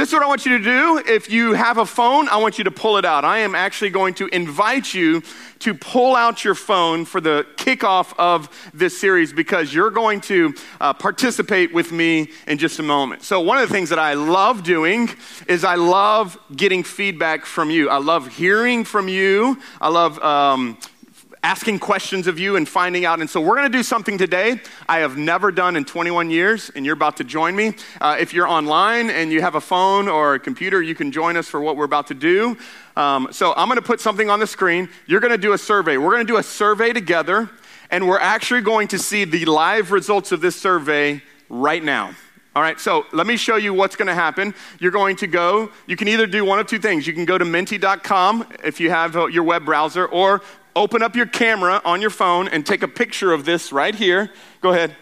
This is what I want you to do. If you have a phone, I want you to pull it out. I am actually going to invite you to pull out your phone for the kickoff of this series because you're going to uh, participate with me in just a moment. So, one of the things that I love doing is I love getting feedback from you. I love hearing from you. I love um, asking questions of you and finding out. And so we're going to do something today I have never done in 21 years, and you're about to join me. Uh, if you're online and you have a phone or a computer, you can join us for what we're about to do. Um, so I'm going to put something on the screen. You're going to do a survey. We're going to do a survey together, and we're actually going to see the live results of this survey right now. All right, so let me show you what's going to happen. You're going to go, you can either do one of two things. You can go to menti.com if you have your web browser, or open up your camera on your phone and take a picture of this right here. Go ahead.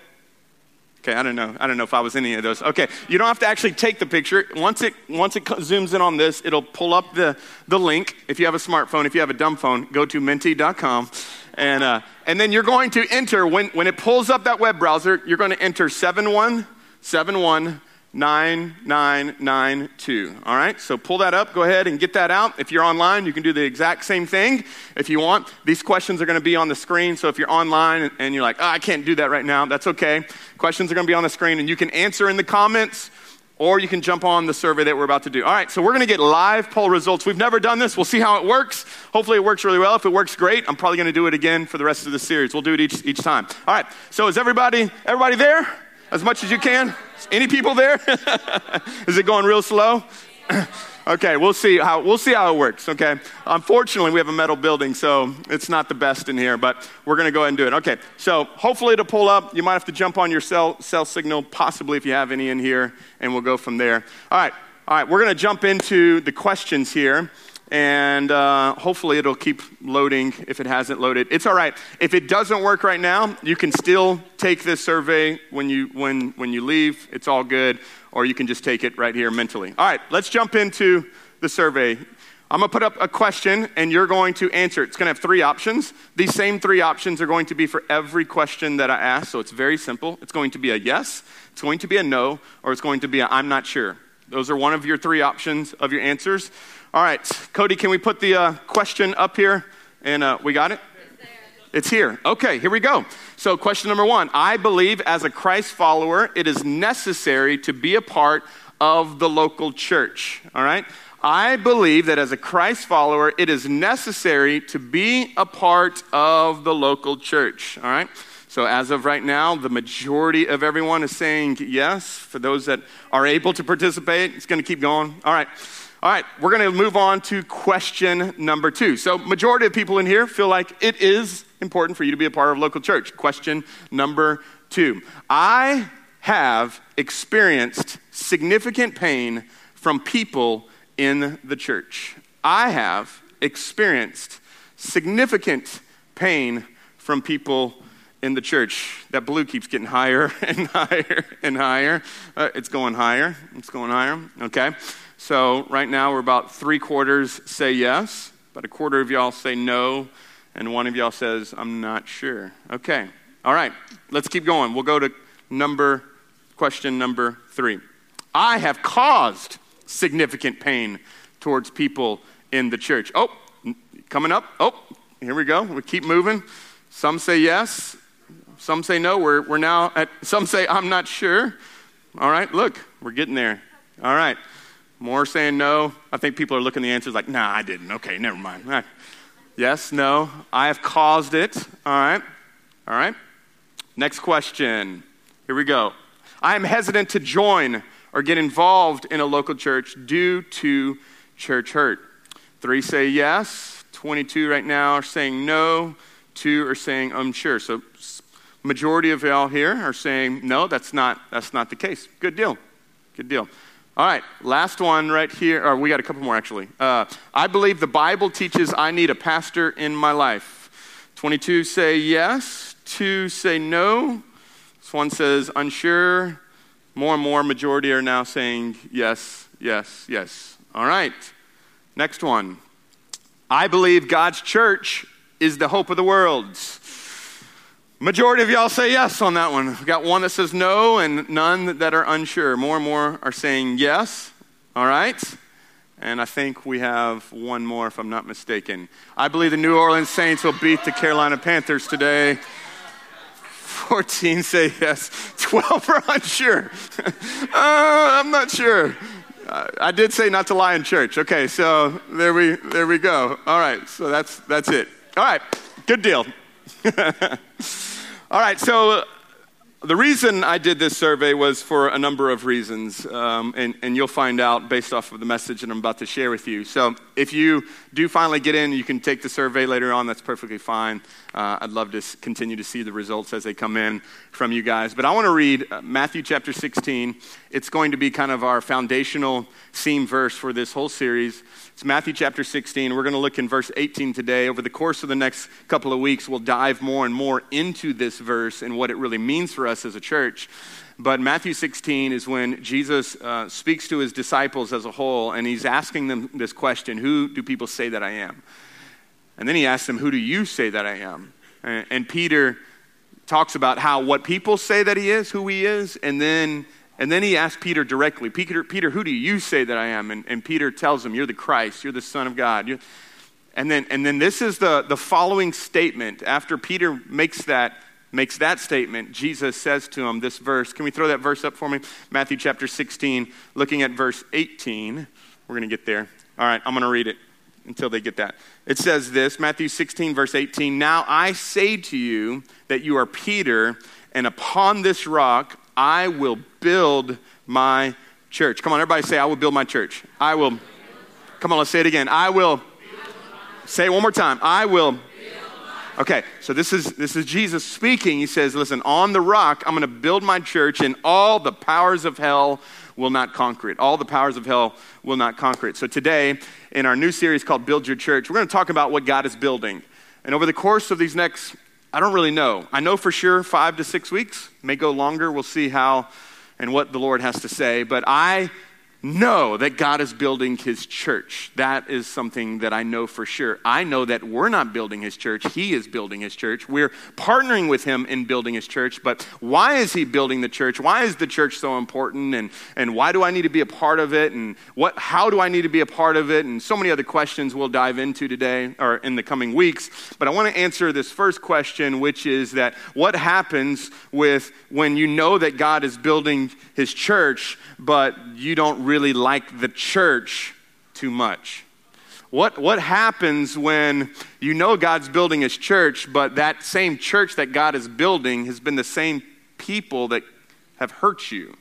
Okay, I don't know. I don't know if I was any of those. Okay, you don't have to actually take the picture. Once it once it zooms in on this, it'll pull up the the link. If you have a smartphone, if you have a dumb phone, go to menti.com, and uh, and then you're going to enter when when it pulls up that web browser. You're going to enter seven one seven one 9992. All right, so pull that up. Go ahead and get that out. If you're online, you can do the exact same thing if you want. These questions are going to be on the screen. So if you're online and you're like, oh, I can't do that right now, that's okay. Questions are going to be on the screen and you can answer in the comments or you can jump on the survey that we're about to do. All right, so we're going to get live poll results. We've never done this. We'll see how it works. Hopefully, it works really well. If it works great, I'm probably going to do it again for the rest of the series. We'll do it each, each time. All right, so is everybody, everybody there? As much as you can? Any people there? Is it going real slow? okay, we'll see how we'll see how it works. Okay. Unfortunately, we have a metal building, so it's not the best in here, but we're to go ahead and do it. Okay. So hopefully it'll pull up. You might have to jump on your cell cell signal, possibly if you have any in here, and we'll go from there. All right. All right. We're to jump into the questions here and uh, hopefully it'll keep loading if it hasn't loaded. It's all right. If it doesn't work right now, you can still take this survey when you, when, when you leave. It's all good. Or you can just take it right here mentally. All right, let's jump into the survey. I'm going to put up a question and you're going to answer. It's going to have three options. These same three options are going to be for every question that I ask. So it's very simple. It's going to be a yes, it's going to be a no, or it's going to be a I'm not sure. Those are one of your three options of your answers. All right, Cody, can we put the uh, question up here? And uh, we got it? It's here. Okay, here we go. So, question number one I believe as a Christ follower, it is necessary to be a part of the local church. All right? I believe that as a Christ follower, it is necessary to be a part of the local church. All right? So, as of right now, the majority of everyone is saying yes. For those that are able to participate, it's going to keep going. All right. All right, we're going to move on to question number two. So, majority of people in here feel like it is important for you to be a part of local church. Question number two. I have experienced significant pain from people in the church. I have experienced significant pain from people in the church. That blue keeps getting higher and higher and higher. Uh, it's going higher. It's going higher. Okay. So right now we're about three quarters say yes, but a quarter of y'all say no, and one of y'all says, I'm not sure. Okay. All right. Let's keep going. We'll go to number question number three. I have caused significant pain towards people in the church. Oh, coming up. Oh, here we go. We keep moving. Some say yes, some say no. We're, we're now at, some say I'm not sure. All right, look, we're getting there. All right. More saying no. I think people are looking the answers like, nah, I didn't. Okay, never mind. Yes, no. I have caused it. All right. All right. Next question. Here we go. I am hesitant to join or get involved in a local church due to church hurt. Three say yes. 22 right now are saying no. Two are saying unsure. So majority of y'all here are saying no, that's not, that's not the case. Good deal. Good deal. All right, last one right here. Or we got a couple more actually. Uh, I believe the Bible teaches I need a pastor in my life. 22 say yes, two say no. This one says unsure. More and more, majority are now saying yes, yes, yes. All right, next one. I believe God's church is the hope of the world. Majority of y'all say yes on that one. We've got one that says no and none that are unsure. More and more are saying yes. All right? And I think we have one more, if I'm not mistaken. I believe the New Orleans Saints will beat the Carolina Panthers today. 14 say yes, 12 are unsure. uh, I'm not sure. I did say not to lie in church. Okay, so there we, there we go. All right, so that's, that's it. All right, good deal. All right, so the reason I did this survey was for a number of reasons, um, and, and, you'll find out based off of the message that I'm about to share with you. So, if you do finally get in, you can take the survey later on. That's perfectly fine. Uh, I'd love to continue to see the results as they come in from you guys. But I want to read uh, Matthew chapter 16. It's going to be kind of our foundational theme verse for this whole series. It's Matthew chapter 16. We're going to look in verse 18 today. Over the course of the next couple of weeks, we'll dive more and more into this verse and what it really means for us as a church. But Matthew 16 is when Jesus uh, speaks to his disciples as a whole, and he's asking them this question Who do people say that I am? And then he asks them, Who do you say that I am? And, and Peter talks about how what people say that he is, who he is, and then and then he asks Peter directly, Peter, Peter, who do you say that I am? And, and Peter tells him, You're the Christ, you're the Son of God. You're, and then, and then this is the, the following statement. After Peter makes that, makes that statement, Jesus says to him this verse. Can we throw that verse up for me? Matthew chapter 16, looking at verse 18. We're going to get there. All right, I'm going to read it until they get that. It says this Matthew 16, verse 18. Now I say to you that you are Peter, and upon this rock I will build my church. Come on, everybody say, I will build my church. I will. Come on, let's say it again. I will. Say it one more time. I will. Okay, so this is this is Jesus speaking. He says, "Listen, on the rock I'm going to build my church, and all the powers of hell will not conquer it. All the powers of hell will not conquer it." So today, in our new series called "Build Your Church," we're going to talk about what God is building. And over the course of these next I don't really know. I know for sure five to six weeks, may go longer. We'll see how and what the Lord has to say. But I know that God is building his church. That is something that I know for sure. I know that we're not building his church, he is building his church. We're partnering with him in building his church, but why is he building the church? Why is the church so important and and why do I need to be a part of it and what how do I need to be a part of it and so many other questions we'll dive into today or in the coming weeks. But I want to answer this first question which is that what happens with when you know that God is building his church but you don't really like the church too much? What, what happens when you know God's building his church, but that same church that God is building has been the same people that have hurt you?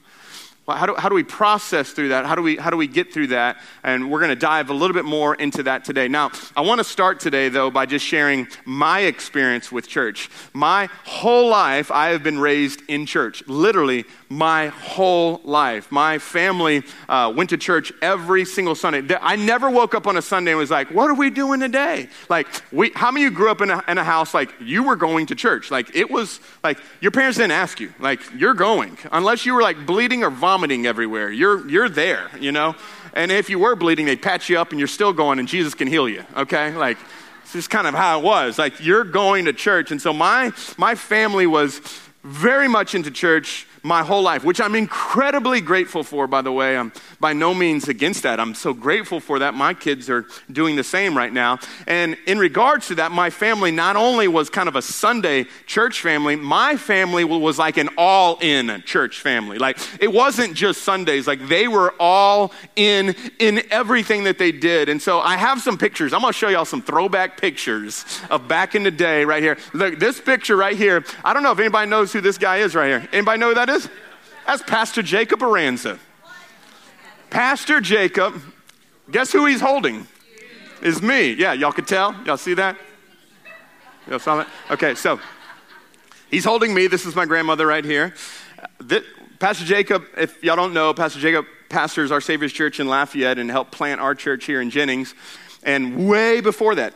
How do, how do we process through that? How do, we, how do we get through that? And we're going to dive a little bit more into that today. Now, I want to start today, though, by just sharing my experience with church. My whole life, I have been raised in church. Literally, my whole life. My family uh, went to church every single Sunday. I never woke up on a Sunday and was like, what are we doing today? Like, we, how many of you grew up in a, in a house like you were going to church? Like, it was like your parents didn't ask you. Like, you're going. Unless you were like bleeding or vomiting vomiting everywhere. You're, you're there, you know? And if you were bleeding, they patch you up and you're still going and Jesus can heal you, okay? Like, this is kind of how it was. Like, you're going to church. And so my, my family was very much into church my whole life, which I'm incredibly grateful for, by the way. I'm by no means against that. I'm so grateful for that. My kids are doing the same right now. And in regards to that, my family not only was kind of a Sunday church family, my family was like an all in church family. Like, it wasn't just Sundays, like, they were all in in everything that they did. And so I have some pictures. I'm going to show y'all some throwback pictures of back in the day right here. Look, this picture right here, I don't know if anybody knows who this guy is right here. Anybody know who that is? That's Pastor Jacob Aranza. Pastor Jacob, guess who he's holding? Is me. Yeah, y'all could tell. Y'all see that? Y'all saw that? Okay, so he's holding me. This is my grandmother right here. Uh, this, Pastor Jacob, if y'all don't know, Pastor Jacob pastors our Savior's Church in Lafayette and helped plant our church here in Jennings. And way before that,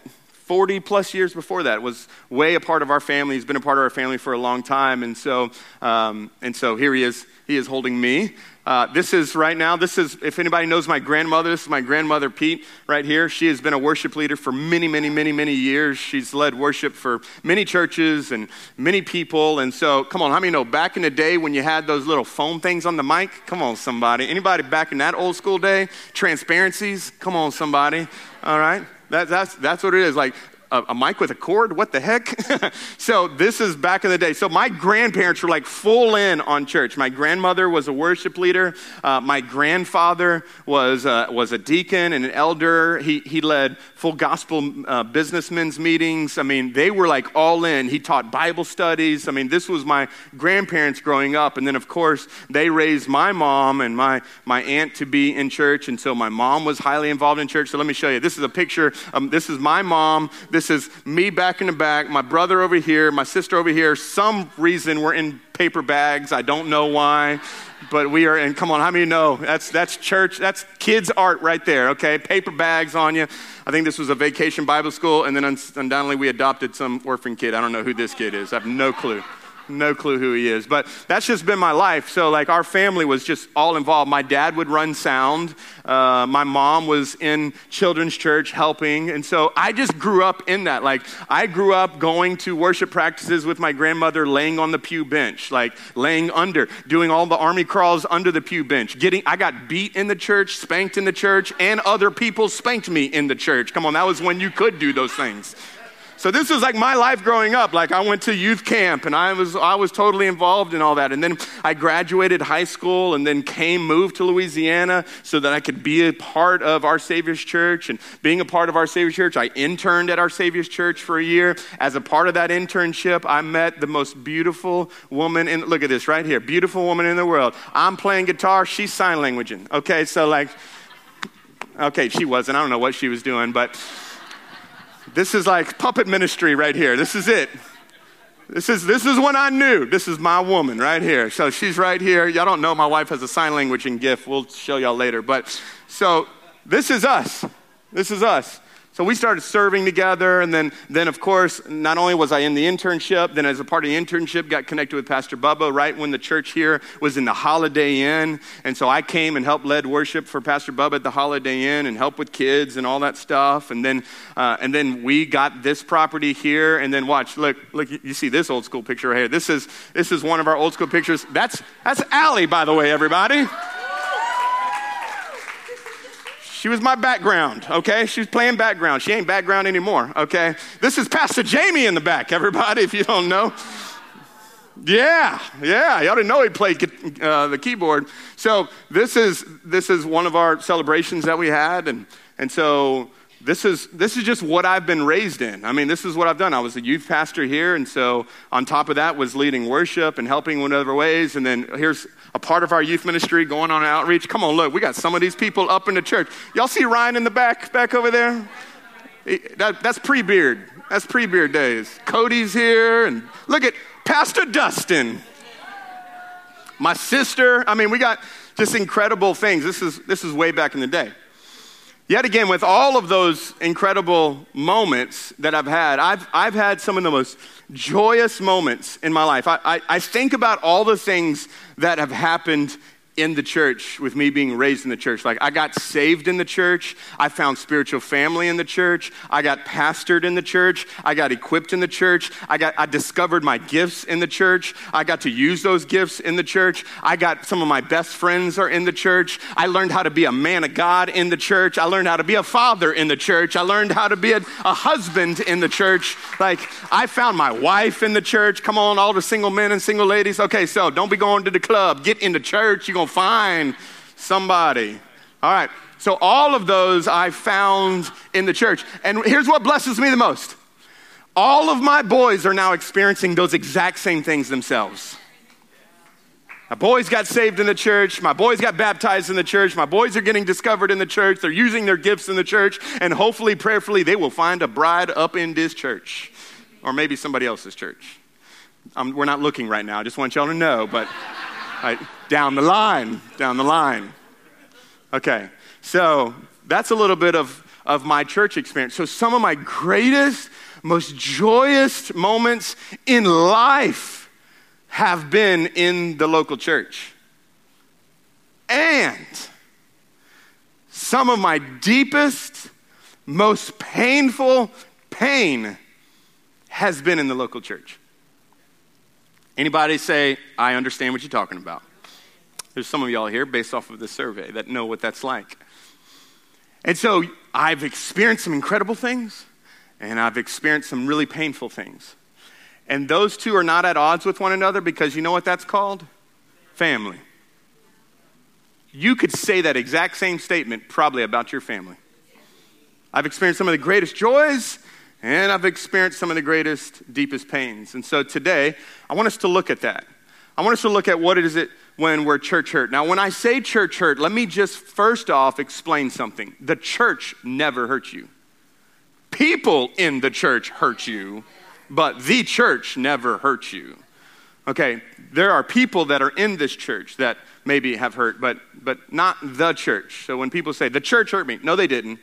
40 plus years before that, was way a part of our family. He's been a part of our family for a long time. And so, um, and so here he is. He is holding me. Uh, this is right now, this is, if anybody knows my grandmother, this is my grandmother Pete right here. She has been a worship leader for many, many, many, many years. She's led worship for many churches and many people. And so, come on, how many know back in the day when you had those little foam things on the mic? Come on, somebody. Anybody back in that old school day? Transparencies? Come on, somebody. All right? That, that's, that's what it is. Like, a, a mic with a cord? What the heck? so this is back in the day. So my grandparents were like full in on church. My grandmother was a worship leader. Uh, my grandfather was, uh, was a deacon and an elder. He, he led full gospel uh, businessmen's meetings. I mean, they were like all in. He taught Bible studies. I mean, this was my grandparents growing up. And then, of course, they raised my mom and my, my aunt to be in church. And so my mom was highly involved in church. So let me show you. This is a picture. Um, this is my mom. This this is me back in the back, my brother over here, my sister over here. Some reason we're in paper bags. I don't know why, but we are. And come on, how many know that's that's church? That's kids' art right there. Okay, paper bags on you. I think this was a vacation Bible school, and then undoubtedly we adopted some orphan kid. I don't know who this kid is. I have no clue no clue who he is. But that's just been my life. So, like, our family was just all involved. My dad would run sound, uh, my mom was in children's church helping. And so I just grew up in that. Like, I grew up going to worship practices with my grandmother laying on the pew bench, like laying under, doing all the army crawls under the pew bench. Getting, I got beat in the church, spanked in the church, and other people spanked me in the church. Come on, that was when you could do those things. So this was like my life growing up. Like I went to youth camp and I was, I was totally involved in all that. And then I graduated high school and then came, moved to Louisiana so that I could be a part of Our Savior's Church. And being a part of Our Savior's Church, I interned at Our Savior's Church for a year. As a part of that internship, I met the most beautiful woman in, look at this right here, beautiful woman in the world. I'm playing guitar, she's sign languaging. Okay, so like, okay, she wasn't. I don't know what she was doing, but this is like puppet ministry right here. This is it. This is, this is when I knew. This is my woman right here. So she's right here. Y'all don't know my wife has a sign language and gift. We'll show y'all later. But so this is us. This is us. So we started serving together, and then, then of course, not only was I in the internship, then as a part of the internship, got connected with Pastor Bubba right when the church here was in the Holiday Inn, and so I came and helped lead worship for Pastor Bubba at the Holiday Inn and help with kids and all that stuff, and then uh, and then we got this property here, and then watch, look, look, you see this old school picture right here. This is this is one of our old school pictures. That's that's Allie, by the way, everybody. She was my background, okay? She was playing background. She ain't background anymore, okay? This is Pastor Jamie in the back, everybody, if you don't know. Yeah, yeah. Y'all didn't know he played uh, the keyboard. So this is this is one of our celebrations that we had, and and so this is, this is just what I've been raised in. I mean, this is what I've done. I was a youth pastor here, and so on top of that was leading worship and helping in other ways. And then here's a part of our youth ministry going on outreach. Come on, look, we got some of these people up in the church. Y'all see Ryan in the back, back over there? That, that's pre-beard. That's pre-beard days. Cody's here, and look at Pastor Dustin. My sister. I mean, we got just incredible things. This is, this is way back in the day. Yet again, with all of those incredible moments that I've had, I've, I've had some of the most joyous moments in my life. I, I, I think about all the things that have happened in the church with me being raised in the church. Like, I got saved in the church. I found spiritual family in the church. I got pastored in the church. I got equipped in the church. I, got, I discovered my gifts in the church. I got to use those gifts in the church. I got some of my best friends are in the church. I learned how to be a man of God in the church. I learned how to be a father in the church. I learned how to be a, a husband in the church. Like, I found my wife in the church. Come on, all the single men and single ladies. Okay, so don't be going to the club. Get in the church. You're going to find somebody. All right. So, all of those I found in the church. And here's what blesses me the most all of my boys are now experiencing those exact same things themselves. My boys got saved in the church. My boys got baptized in the church. My boys are getting discovered in the church. They're using their gifts in the church. And hopefully, prayerfully, they will find a bride up in this church or maybe somebody else's church. We're not looking right now. I just want y'all to know, but. Right, down the line, down the line. Okay, so that's a little bit of, of my church experience. So, some of my greatest, most joyous moments in life have been in the local church. And some of my deepest, most painful pain has been in the local church. Anybody say, I understand what you're talking about? There's some of y'all here, based off of this survey, that know what that's like. And so I've experienced some incredible things, and I've experienced some really painful things. And those two are not at odds with one another because you know what that's called? Family. You could say that exact same statement probably about your family. I've experienced some of the greatest joys, and I've experienced some of the greatest, deepest pains. And so today, I want us to look at that. I want us to look at what is it when we're church hurt. Now, when I say church hurt, let me just first off explain something. The church never hurt you. People in the church hurt you, but the church never hurt you. Okay, there are people that are in this church that maybe have hurt, but, but not the church. So when people say, the church hurt me, no, they didn't.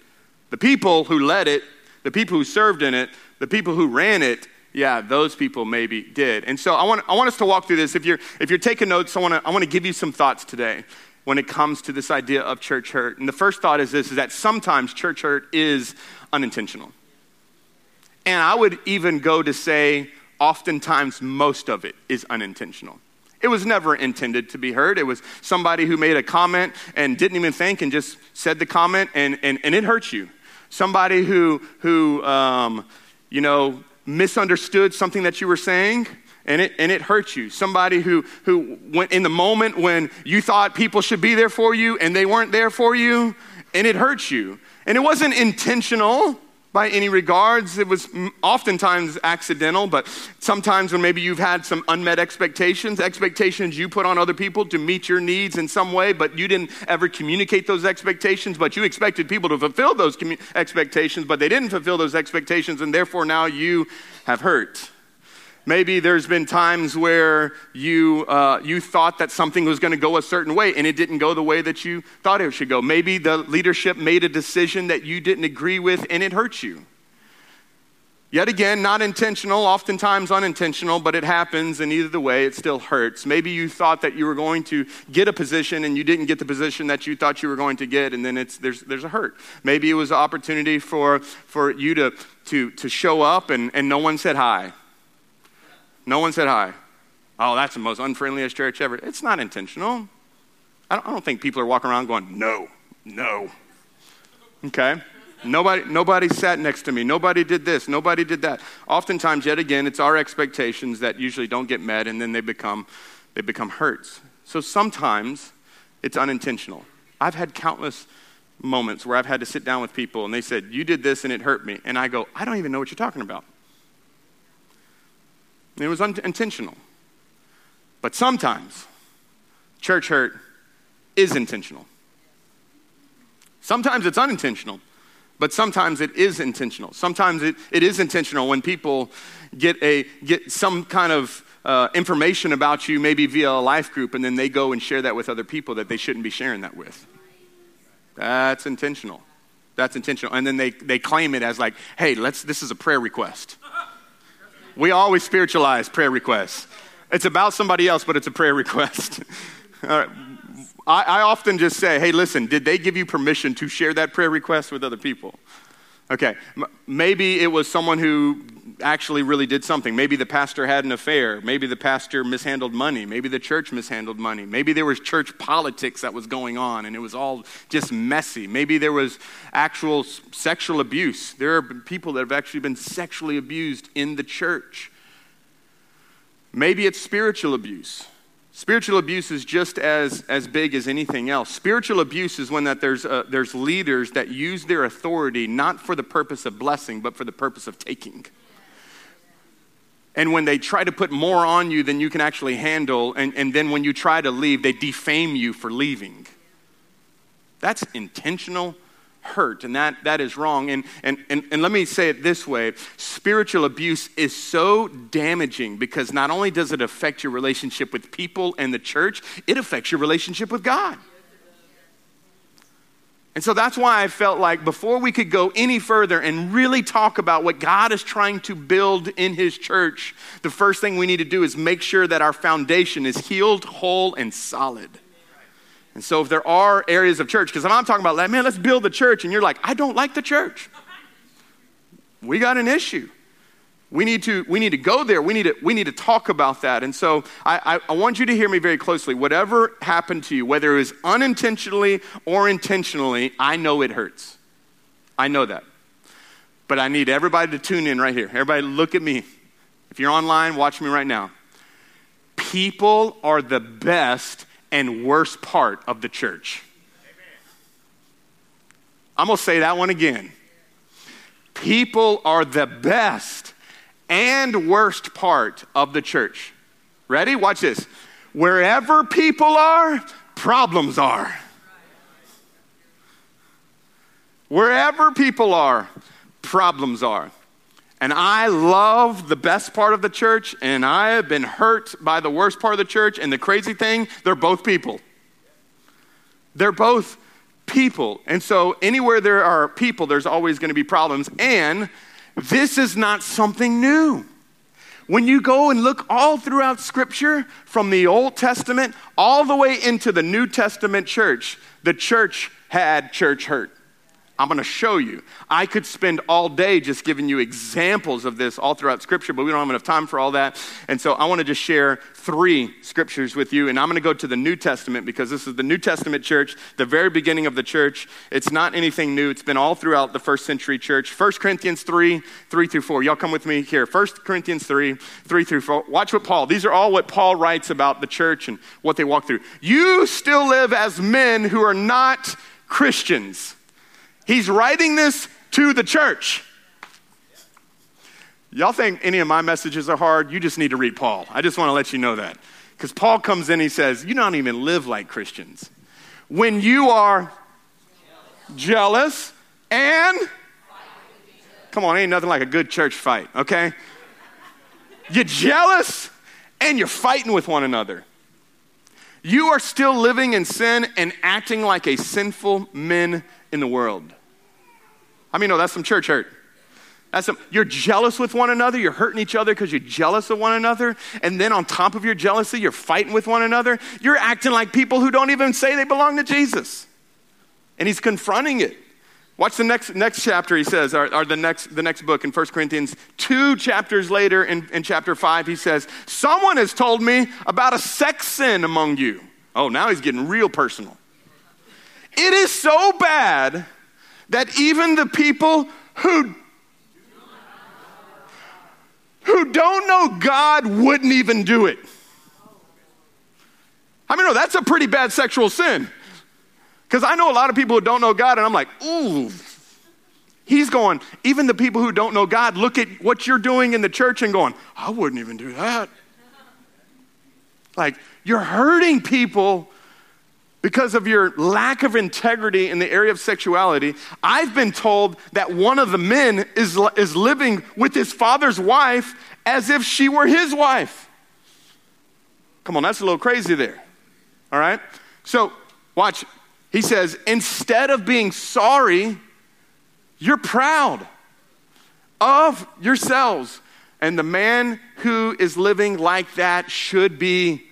The people who led it, the people who served in it, the people who ran it, yeah, those people maybe did. And so I want, I want us to walk through this. If you're, if you're taking notes, I want, to, I want to give you some thoughts today when it comes to this idea of church hurt. And the first thought is this, is that sometimes church hurt is unintentional. And I would even go to say, oftentimes most of it is unintentional. It was never intended to be heard. It was somebody who made a comment and didn't even think and just said the comment and, and, and it hurts you. Somebody who, who um, you know, misunderstood something that you were saying and it, and it hurt you. Somebody who, who went in the moment when you thought people should be there for you and they weren't there for you and it hurt you. And it wasn't intentional by any regards. It was oftentimes accidental, but sometimes when maybe you've had some unmet expectations, expectations you put on other people to meet your needs in some way, but you didn't ever communicate those expectations, but you expected people to fulfill those commu- expectations, but they didn't fulfill those expectations, and therefore now you have hurt. Maybe there's been times where you, uh, you thought that something was going to go a certain way and it didn't go the way that you thought it should go. Maybe the leadership made a decision that you didn't agree with and it hurt you. Yet again, not intentional, oftentimes unintentional, but it happens, and either the way, it still hurts. Maybe you thought that you were going to get a position and you didn't get the position that you thought you were going to get, and then it's, there's, there's a hurt. Maybe it was an opportunity for, for you to, to, to show up and, and no one said hi. No one said hi. Oh, that's the most unfriendliest church ever. It's not intentional. I don't, I don't think people are walking around going, no, no. Okay? Nobody, nobody sat next to me. Nobody did this. Nobody did that. Oftentimes, yet again, it's our expectations that usually don't get met, and then they become, they become hurts. So sometimes it's unintentional. I've had countless moments where I've had to sit down with people, and they said, You did this, and it hurt me. And I go, I don't even know what you're talking about. It was unintentional. But sometimes church hurt is intentional. Sometimes it's unintentional, but sometimes it is intentional. Sometimes it, it is intentional when people get, a, get some kind of uh, information about you, maybe via a life group, and then they go and share that with other people that they shouldn't be sharing that with. That's intentional. That's intentional. And then they, they claim it as like, hey, let's, this is a prayer request. We always spiritualize prayer requests. It's about somebody else, but it's a prayer request. I, I often just say, hey, listen, did they give you permission to share that prayer request with other people? Okay, maybe it was someone who actually really did something. Maybe the pastor had an affair. Maybe the pastor mishandled money. Maybe the church mishandled money. Maybe there was church politics that was going on and it was all just messy. Maybe there was actual sexual abuse. There are people that have actually been sexually abused in the church. Maybe it's spiritual abuse. Spiritual abuse is just as, as big as anything else. Spiritual abuse is when that there's, uh, there's leaders that use their authority not for the purpose of blessing, but for the purpose of taking. And when they try to put more on you than you can actually handle, and, and then when you try to leave, they defame you for leaving. That's intentional hurt, and that, that is wrong. And, and, and, and let me say it this way spiritual abuse is so damaging because not only does it affect your relationship with people and the church, it affects your relationship with God. And so that's why I felt like before we could go any further and really talk about what God is trying to build in His church, the first thing we need to do is make sure that our foundation is healed, whole, and solid. And so if there are areas of church, because I'm talking about, like, man, let's build the church, and you're like, I don't like the church. We got an issue. We need to, we need to go there. We need to, we need to talk about that. And so I, I, I, want you to hear me very closely. Whatever happened to you, whether it was unintentionally or intentionally, I know it hurts. I know that. But I need everybody to tune in right here. Everybody, look at me. If you're online, watch me right now. People are the best and worst part of the church. I'm going to say that one again. People are the best and worst part of the church. Ready? Watch this. Wherever people are, problems are. Wherever people are, problems are. And I love the best part of the church, and I have been hurt by the worst part of the church. And the crazy thing, they're both people. They're both people. And so, anywhere there are people, there's always going to be problems. And this is not something new. When you go and look all throughout Scripture, from the Old Testament all the way into the New Testament church, the church had church hurt. I'm going to show you. I could spend all day just giving you examples of this all throughout Scripture, but we don't have enough time for all that. And so I want to just share three scriptures with you. And I'm going to go to the New Testament because this is the New Testament church, the very beginning of the church. It's not anything new, it's been all throughout the first century church. 1 Corinthians 3 3 through 4. Y'all come with me here. 1 Corinthians 3 3 through 4. Watch what Paul, these are all what Paul writes about the church and what they walk through. You still live as men who are not Christians He's writing this to the church. Y'all think any of my messages are hard? You just need to read Paul. I just want to let you know that. Because Paul comes in, he says, You don't even live like Christians. When you are jealous and, come on, ain't nothing like a good church fight, okay? You're jealous and you're fighting with one another. You are still living in sin and acting like a sinful men in the world. I mean, no, that's some church hurt. That's some, you're jealous with one another. You're hurting each other because you're jealous of one another. And then on top of your jealousy, you're fighting with one another. You're acting like people who don't even say they belong to Jesus. And he's confronting it. Watch the next, next chapter, he says, or, or, the, next, the next book in 1 Corinthians. Two chapters later, in, in chapter 5, he says, Someone has told me about a sex sin among you. Oh, now he's getting real personal. It is so bad that even the people who who don't know God wouldn't even do it. I mean, no, that's a pretty bad sexual sin. Because I know a lot of people who don't know God, and I'm like, ooh. He's going, even the people who don't know God look at what you're doing in the church and going, I wouldn't even do that. Like, you're hurting people because of your lack of integrity in the area of sexuality, I've been told that one of the men is, is living with his father's wife as if she were his wife. Come on, that's a little crazy there. All right? So, watch. He says, instead of being sorry, you're proud of yourselves. And the man who is living like that should be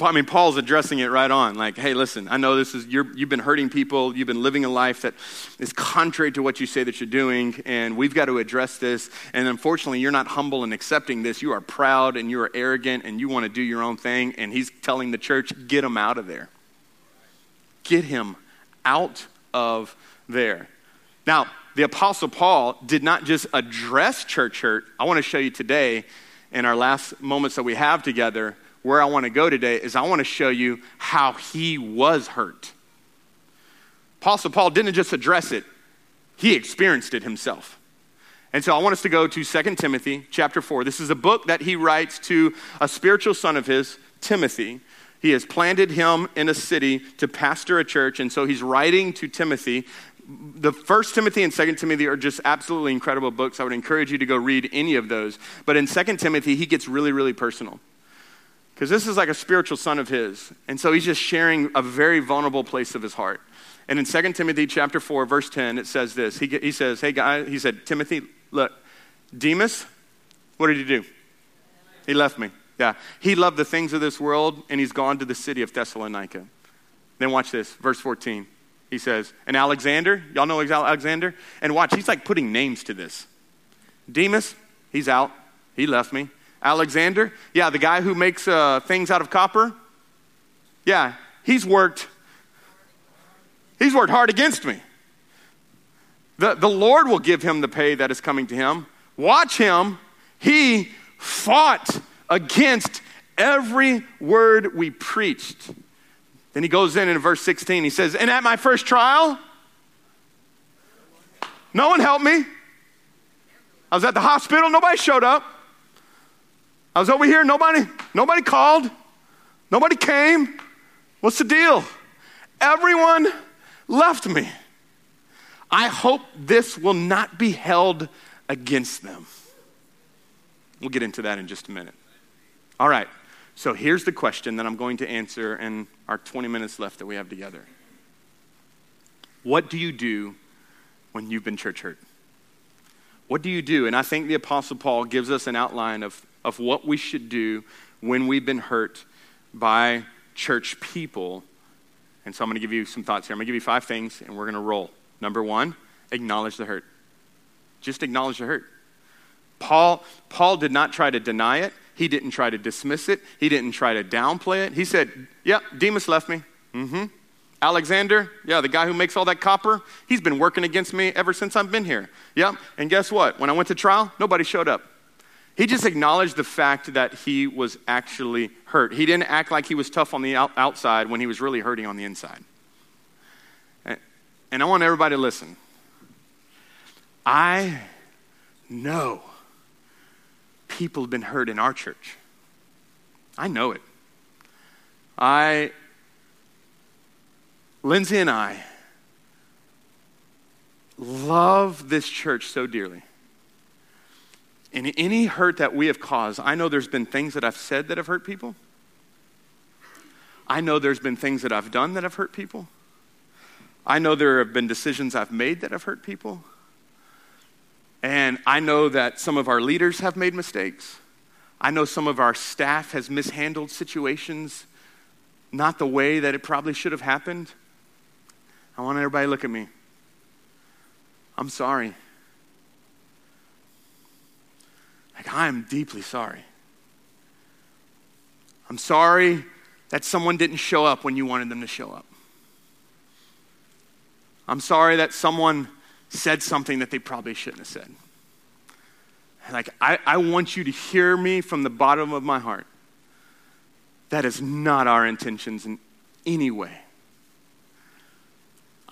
I mean, Paul's addressing it right on. Like, hey, listen, I know this is, you have been hurting people. You've been living a life that is contrary to what you say that you're doing, and we've got to address this. And unfortunately, you're not humble in accepting this. You are proud and you are arrogant and you want to do your own thing. And he's telling the church, get him out of there. Get him out of there. Now, the Apostle Paul did not just address church hurt. I want to show you today, in our last moments that we have together, where I want to go today is I want to show you how he was hurt. Apostle Paul didn't just address it, he experienced it himself. And so I want us to go to 2 Timothy chapter 4. This is a book that he writes to a spiritual son of his, Timothy. He has planted him in a city to pastor a church, and so he's writing to Timothy. The first Timothy and Second Timothy are just absolutely incredible books. I would encourage you to go read any of those. But in Second Timothy, he gets really, really personal. Because this is like a spiritual son of his. And so he's just sharing a very vulnerable place of his heart. And in 2 Timothy chapter 4, verse 10, it says this. He, he says, Hey, guy, he said, Timothy, look, Demas, what did he do? He left me. Yeah. He loved the things of this world, and he's gone to the city of Thessalonica. Then watch this, verse 14. He says, And Alexander, y'all know Alexander? And watch, he's like putting names to this. Demas, he's out. He left me. Alexander, yeah, the guy who makes uh, things out of copper. Yeah, he's worked. He's worked hard against me. The, the Lord will give him the pay that is coming to him. Watch him. He fought against every word we preached. Then he goes in in verse 16. He says, And at my first trial, no one helped me. I was at the hospital, nobody showed up. I was over here, nobody, nobody called, nobody came. What's the deal? Everyone left me. I hope this will not be held against them. We'll get into that in just a minute. All right, so here's the question that I'm going to answer in our 20 minutes left that we have together. What do you do when you've been church hurt? What do you do? And I think the Apostle Paul gives us an outline of, of what we should do when we've been hurt by church people. And so I'm going to give you some thoughts here. I'm going to give you five things, and we're going to roll. Number one, acknowledge the hurt. Just acknowledge the hurt. Paul, Paul did not try to deny it. He didn't try to dismiss it. He didn't try to downplay it. He said, Yeah, Demas left me. Mm-hmm. Alexander, yeah, the guy who makes all that copper, he's been working against me ever since I've been here. Yep. And guess what? When I went to trial, nobody showed up. He just acknowledged the fact that he was actually hurt. He didn't act like he was tough on the outside when he was really hurting on the inside. And I want everybody to listen. I know people have been hurt in our church. I know it. I, Lindsay and I, love this church so dearly. And any hurt that we have caused, I know there's been things that I've said that have hurt people. I know there's been things that I've done that have hurt people. I know there have been decisions I've made that have hurt people. And I know that some of our leaders have made mistakes. I know some of our staff has mishandled situations not the way that it probably should have happened. I want everybody to look at me. I'm sorry. Like, I am deeply sorry. I'm sorry that someone didn't show up when you wanted them to show up. I'm sorry that someone said something that they probably shouldn't have said. Like, I, I want you to hear me from the bottom of my heart. That is not our intentions in any way.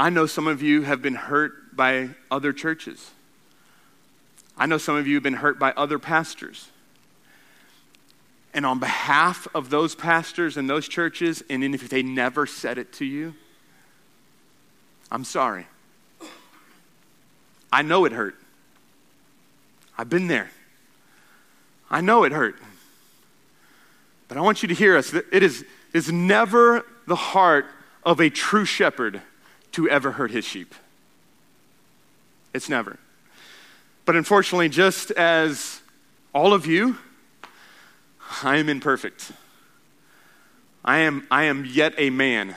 I know some of you have been hurt by other churches. I know some of you have been hurt by other pastors. And on behalf of those pastors and those churches, and if they never said it to you, I'm sorry. I know it hurt. I've been there. I know it hurt. But I want you to hear us. It is, is never the heart of a true shepherd to ever hurt his sheep. It's never. But unfortunately, just as all of you, I am imperfect. I am, I am yet a man.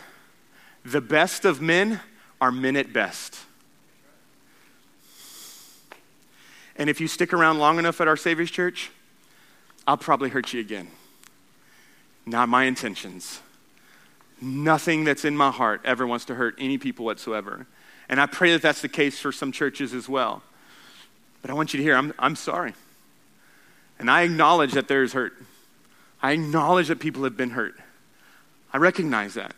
The best of men are men at best. And if you stick around long enough at our Savior's church, I'll probably hurt you again. Not my intentions. Nothing that's in my heart ever wants to hurt any people whatsoever. And I pray that that's the case for some churches as well. But I want you to hear I'm, I'm sorry. And I acknowledge that there is hurt. I acknowledge that people have been hurt. I recognize that.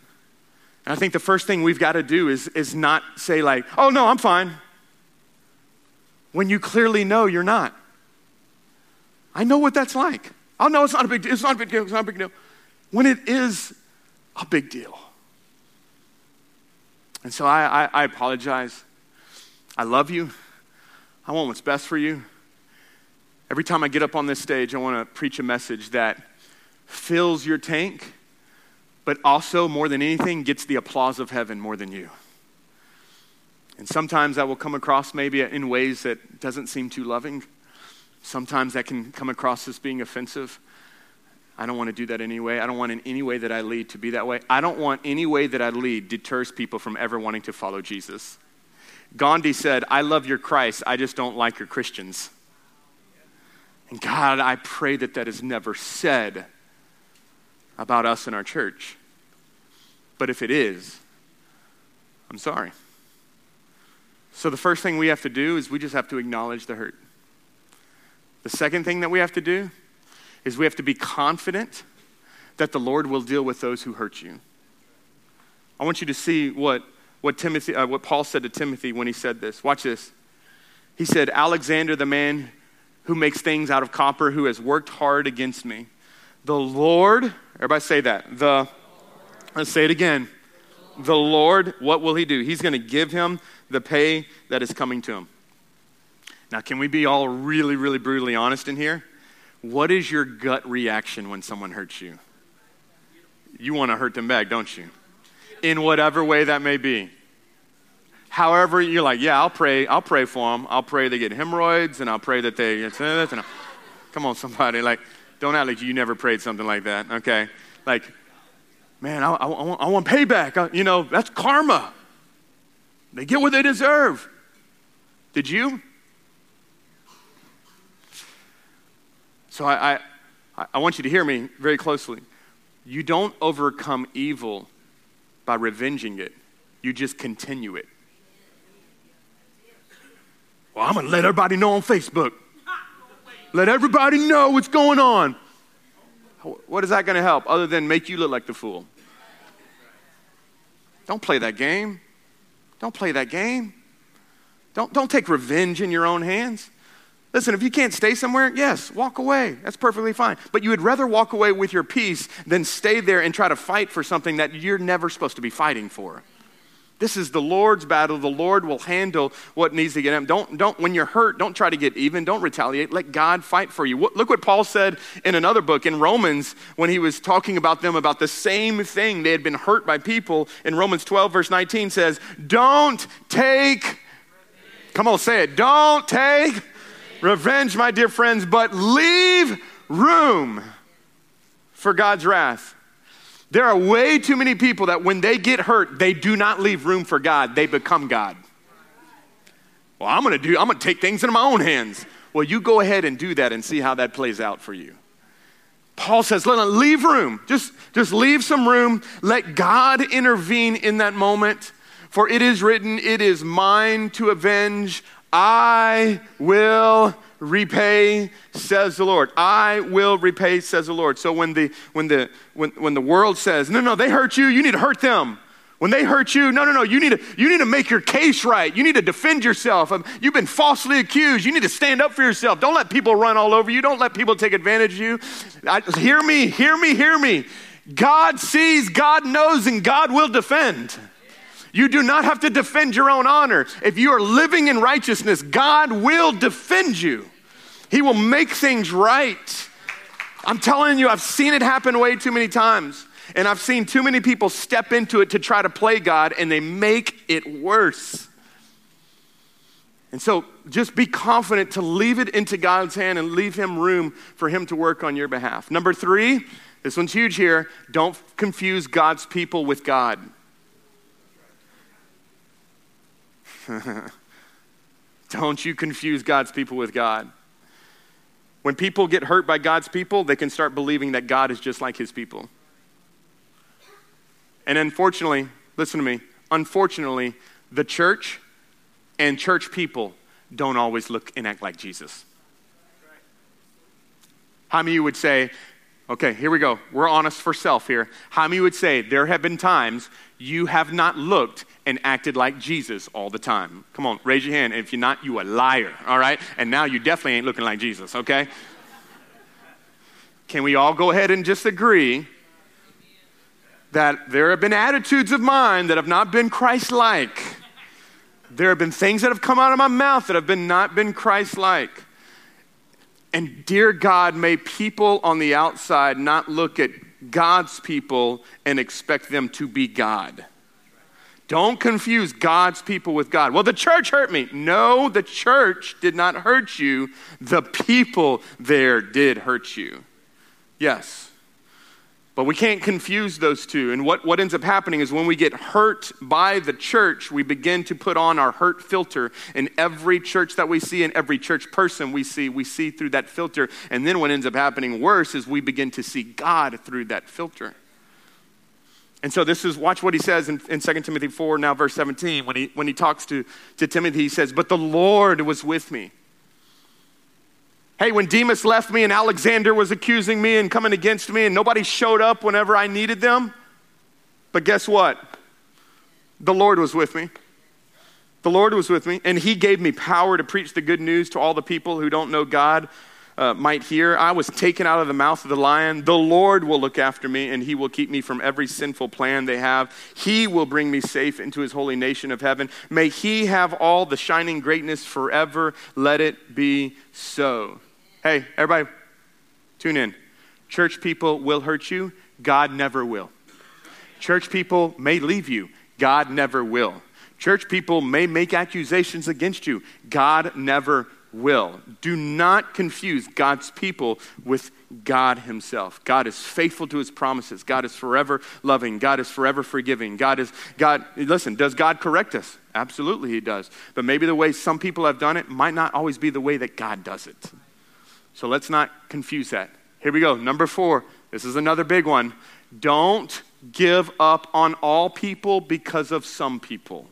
And I think the first thing we've got to do is, is not say, like, oh, no, I'm fine. When you clearly know you're not. I know what that's like. Oh, no, it's not a big deal. It's not a big deal. It's not a big deal. When it is a big deal. And so I, I, I apologize. I love you. I want what's best for you. Every time I get up on this stage, I want to preach a message that fills your tank, but also, more than anything, gets the applause of heaven more than you. And sometimes that will come across maybe in ways that doesn't seem too loving. Sometimes that can come across as being offensive. I don't want to do that anyway. I don't want in any way that I lead to be that way. I don't want any way that I lead deters people from ever wanting to follow Jesus. Gandhi said, I love your Christ, I just don't like your Christians. And God, I pray that that is never said about us in our church. But if it is, I'm sorry. So the first thing we have to do is we just have to acknowledge the hurt. The second thing that we have to do is we have to be confident that the Lord will deal with those who hurt you. I want you to see what, what, Timothy, uh, what Paul said to Timothy when he said this. Watch this. He said, Alexander, the man who makes things out of copper, who has worked hard against me. The Lord, everybody say that. The, let's say it again. The Lord, what will he do? He's going to give him the pay that is coming to him. Now, can we be all really, really brutally honest in here? What is your gut reaction when someone hurts you? You want to hurt them back, don't you? In whatever way that may be. However, you're like, yeah, I'll pray. I'll pray for them. I'll pray they get hemorrhoids, and I'll pray that they. Come on, somebody. Like, don't act like you never prayed something like that. Okay, like, man, I, I, I want, I want payback. I, you know, that's karma. They get what they deserve. Did you? So I, I, I want you to hear me very closely. You don't overcome evil by revenging it, you just continue it. Well, I'm going to let everybody know on Facebook. Let everybody know what's going on. What is that going to help other than make you look like the fool? Don't play that game. Don't play that game. Don't, don't take revenge in your own hands. Listen, if you can't stay somewhere, yes, walk away. That's perfectly fine. But you would rather walk away with your peace than stay there and try to fight for something that you're never supposed to be fighting for. This is the Lord's battle. The Lord will handle what needs to get done. Don't, don't, when you're hurt, don't try to get even. Don't retaliate. Let God fight for you. Look what Paul said in another book in Romans when he was talking about them about the same thing. They had been hurt by people. In Romans 12, verse 19 says, Don't take, come on, say it. Don't take Revenge, my dear friends, but leave room for God's wrath. There are way too many people that when they get hurt, they do not leave room for God. They become God. Well, I'm going to do I'm going to take things into my own hands. Well, you go ahead and do that and see how that plays out for you. Paul says, leave room. Just, just leave some room. Let God intervene in that moment. For it is written, it is mine to avenge. I will repay, says the Lord. I will repay, says the Lord. So when the, when the, when, when the world says, no, no, they hurt you, you need to hurt them. When they hurt you, no, no, no, you need to, you need to make your case right. You need to defend yourself. Um, you've been falsely accused. You need to stand up for yourself. Don't let people run all over you. Don't let people take advantage of you. I, hear me, hear me, hear me. God sees, God knows, and God will defend. You do not have to defend your own honor. If you are living in righteousness, God will defend you. He will make things right. I'm telling you, I've seen it happen way too many times. And I've seen too many people step into it to try to play God, and they make it worse. And so just be confident to leave it into God's hand and leave Him room for Him to work on your behalf. Number three, this one's huge here don't confuse God's people with God. Don't you confuse God's people with God. When people get hurt by God's people, they can start believing that God is just like his people. And unfortunately, listen to me, unfortunately, the church and church people don't always look and act like Jesus. How many of you would say, okay, here we go. We're honest for self here. How many would say there have been times you have not looked and acted like Jesus all the time? Come on, raise your hand. If you're not, you a liar, all right? And now you definitely ain't looking like Jesus, okay? Can we all go ahead and just agree that there have been attitudes of mine that have not been Christ like? There have been things that have come out of my mouth that have been not been Christ like. And dear God, may people on the outside not look at God's people and expect them to be God. Don't confuse God's people with God. Well, the church hurt me. No, the church did not hurt you. The people there did hurt you. Yes. But we can't confuse those two. And what, what ends up happening is when we get hurt by the church, we begin to put on our hurt filter. And every church that we see and every church person we see, we see through that filter. And then what ends up happening worse is we begin to see God through that filter. And so this is, watch what he says in, in 2 Timothy 4, now verse 17. When he, when he talks to, to Timothy, he says, But the Lord was with me Hey, when Demas left me and Alexander was accusing me and coming against me and nobody showed up whenever I needed them, but guess what? The Lord was with me. The Lord was with me, and He gave me power to preach the good news to all the people who don't know God uh, might hear. I was taken out of the mouth of the lion. The Lord will look after me, and He will keep me from every sinful plan they have. He will bring me safe into His holy nation of heaven. May He have all the shining greatness forever. Let it be so. Hey, everybody, tune in. Church people will hurt you, God never will. Church people may leave you, God never will. Church people may make accusations against you, God never will. Do not confuse God's people with God Himself. God is faithful to His promises. God is forever loving. God is forever forgiving. God is, God, listen, does God correct us? Absolutely, He does. But maybe the way some people have done it might not always be the way that God does it. So let's not confuse that. Here we go. Number four. This is another big one. Don't give up on all people because of some people.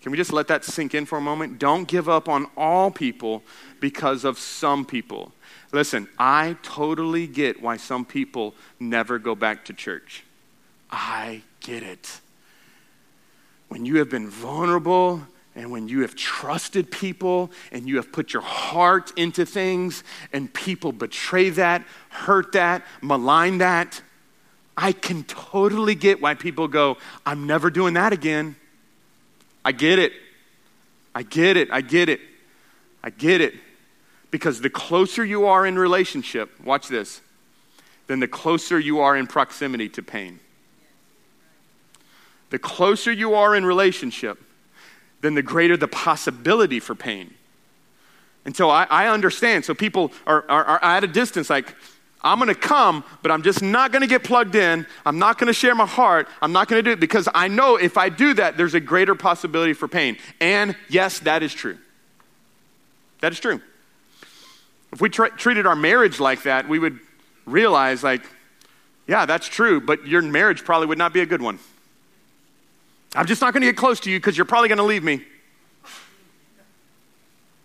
Can we just let that sink in for a moment? Don't give up on all people because of some people. Listen, I totally get why some people never go back to church. I get it. When you have been vulnerable and when you have trusted people and you have put your heart into things and people betray that, hurt that, malign that, I can totally get why people go, I'm never doing that again. I get it. I get it. I get it. I get it. Because the closer you are in relationship, watch this, then the closer you are in proximity to pain. The closer you are in relationship, then the greater the possibility for pain. And so I, I understand. So people are, are, are at a distance, like, I'm to come, but I'm just not to get plugged in. I'm not to share my heart. I'm not to do it because I know if I do that, there's a greater possibility for pain. And yes, that is true. That is true. If we tra- treated our marriage like that, we would realize, like, yeah, that's true, but your marriage probably would not be a good one. I'm just not going to get close to you because you're probably going to leave me.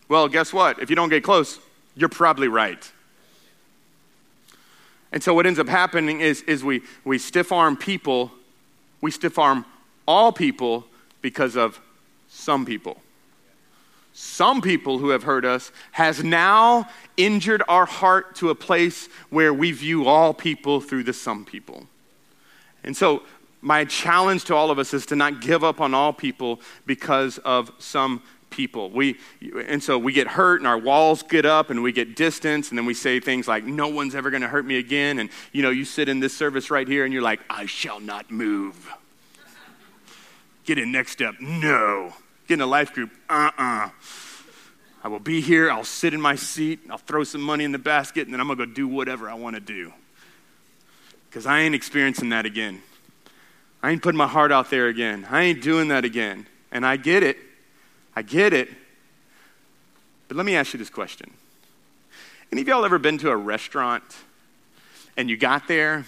Well, guess what? If you don't get close, you're probably right. And so what ends up happening is, is we, we stiff arm people, we stiff arm all people because of some people. Some people who have hurt us has now injured our heart to a place where we view all people through the some people. And so my challenge to all of us is to not give up on all people because of some people. We, and so we get hurt and our walls get up and we get distance and then we say things like, no one's ever going to hurt me again. And, you know, you sit in this service right here and you're like, I shall not move. Get in next step. No. Get in a life group. Uh-uh. I will be here. I'll sit in my seat. I'll throw some money in the basket and then I'm going to go do whatever I want to do. Because I ain't experiencing that again. I ain't putting my heart out there again. I ain't doing that again. And I get it. I get it. But let me ask you this question. Any of y'all ever been to a restaurant and you got there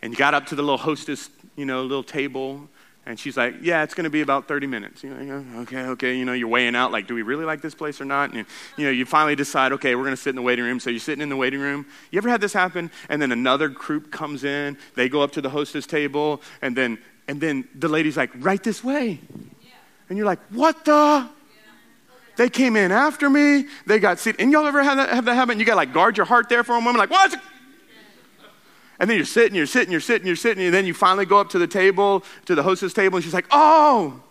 and you got up to the little hostess, you know, little table and she's like, Yeah, it's going to be about 30 minutes. You're like, Okay, okay. You know, you're weighing out, like, do we really like this place or not? And, you know, you finally decide, okay, we're going to sit in the waiting room. So you're sitting in the waiting room. You ever had this happen? And then another group comes in, they go up to the hostess table, and then, and then the lady's like, Right this way. Yeah. And you're like, What the? Yeah. They came in after me. They got seated. And y'all ever have that, have that happen? You got to like guard your heart there for a moment, like, What's and then you're sitting, you're sitting, you're sitting, you're sitting, and then you finally go up to the table, to the hostess table, and she's like, oh,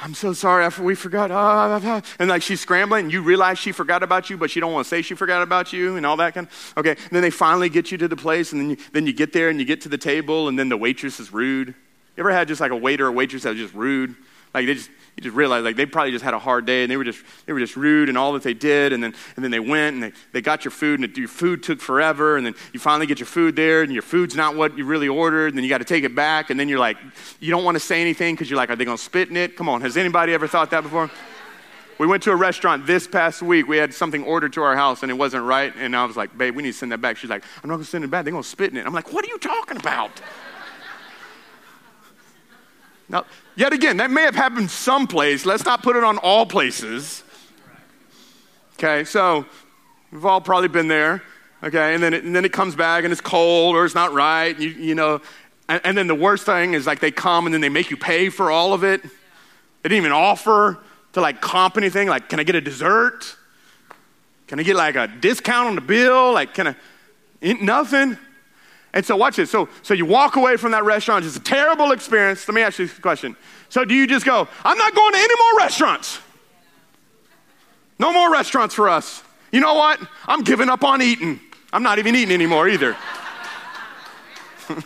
I'm so sorry, we forgot. Uh, and like she's scrambling, and you realize she forgot about you, but she don't want to say she forgot about you and all that kind of. Okay, and then they finally get you to the place, and then you, then you get there and you get to the table, and then the waitress is rude. You ever had just like a waiter or waitress that was just rude? Like they just you just realize like they probably just had a hard day and they were just they were just rude and all that they did and then and then they went and they, they got your food and your food took forever and then you finally get your food there and your food's not what you really ordered and then you got to take it back and then you're like you don't want to say anything because you're like are they going to spit in it come on has anybody ever thought that before we went to a restaurant this past week. We had something ordered to our house and it wasn't right. And I was like, babe, we need to send that back. She's like, I'm not going to send it back. They're going to spit in it. I'm like, what are you talking about? Now, Yet again, that may have happened someplace. Let's not put it on all places. Okay, so we've all probably been there. Okay, and then it, and then it comes back and it's cold or it's not right. You, you know, and, and then the worst thing is like they come and then they make you pay for all of it. They didn't even offer to like comp anything. Like, can I get a dessert? Can I get like a discount on the bill? Like, can I? Nothing. And so watch this. So, so you walk away from that restaurant. It's a terrible experience. Let me ask you a question. So do you just go, I'm not going to any more restaurants? No more restaurants for us. You know what? I'm giving up on eating. I'm not even eating anymore either. no,